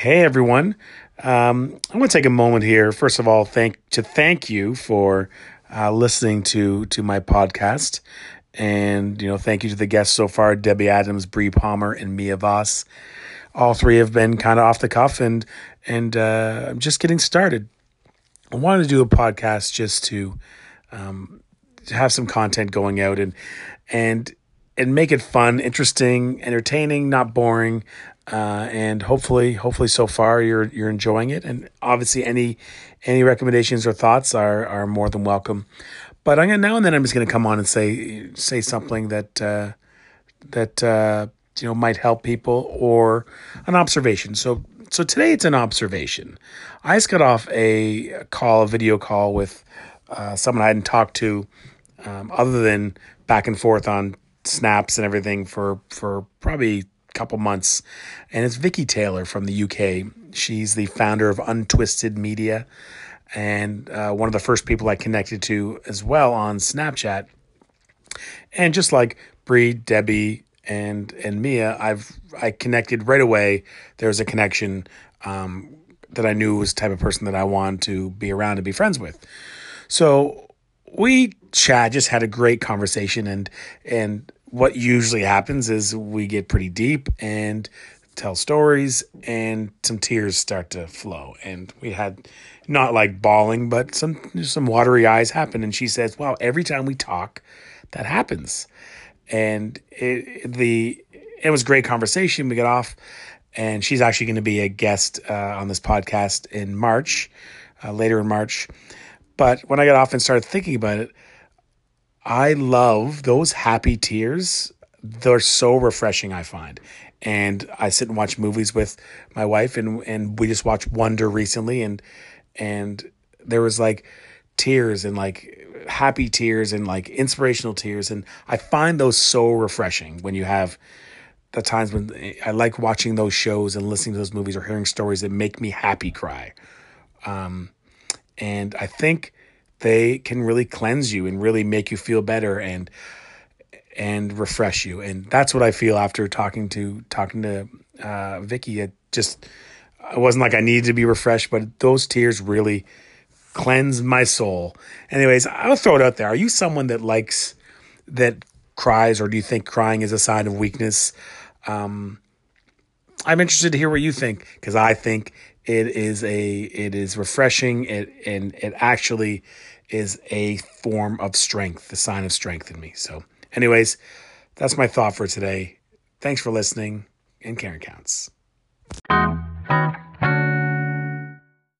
Hey everyone. Um, I want to take a moment here. First of all, thank to thank you for uh, listening to to my podcast, and you know, thank you to the guests so far: Debbie Adams, Bree Palmer, and Mia Voss. All three have been kind of off the cuff, and and uh, I'm just getting started. I wanted to do a podcast just to, um, to have some content going out and and and make it fun, interesting, entertaining, not boring. Uh, and hopefully, hopefully, so far you're you're enjoying it. And obviously, any any recommendations or thoughts are are more than welcome. But I'm gonna now and then I'm just gonna come on and say say something that uh, that uh, you know might help people or an observation. So so today it's an observation. I just got off a call, a video call with uh, someone I hadn't talked to, um, other than back and forth on snaps and everything for for probably a couple months, and it's Vicky Taylor from the UK. She's the founder of Untwisted Media, and uh, one of the first people I connected to as well on Snapchat. And just like Bree, Debbie, and and Mia, I've I connected right away. There was a connection um, that I knew was the type of person that I wanted to be around and be friends with. So we chat, just had a great conversation, and and what usually happens is we get pretty deep and tell stories, and some tears start to flow, and we had not like bawling, but some some watery eyes happen, and she says, "Wow, every time we talk, that happens," and it the it was great conversation. We got off, and she's actually going to be a guest uh, on this podcast in March, uh, later in March. But when I got off and started thinking about it, I love those happy tears. They're so refreshing, I find. And I sit and watch movies with my wife, and and we just watched Wonder recently, and and there was like tears and like happy tears and like inspirational tears, and I find those so refreshing when you have the times when I like watching those shows and listening to those movies or hearing stories that make me happy cry. Um, and I think they can really cleanse you and really make you feel better and and refresh you. And that's what I feel after talking to talking to uh, Vicky. It just it wasn't like I needed to be refreshed, but those tears really cleanse my soul. Anyways, I'll throw it out there. Are you someone that likes that cries, or do you think crying is a sign of weakness? Um, I'm interested to hear what you think because I think it is a it is refreshing. It and it actually is a form of strength, the sign of strength in me. So, anyways, that's my thought for today. Thanks for listening, and Karen counts.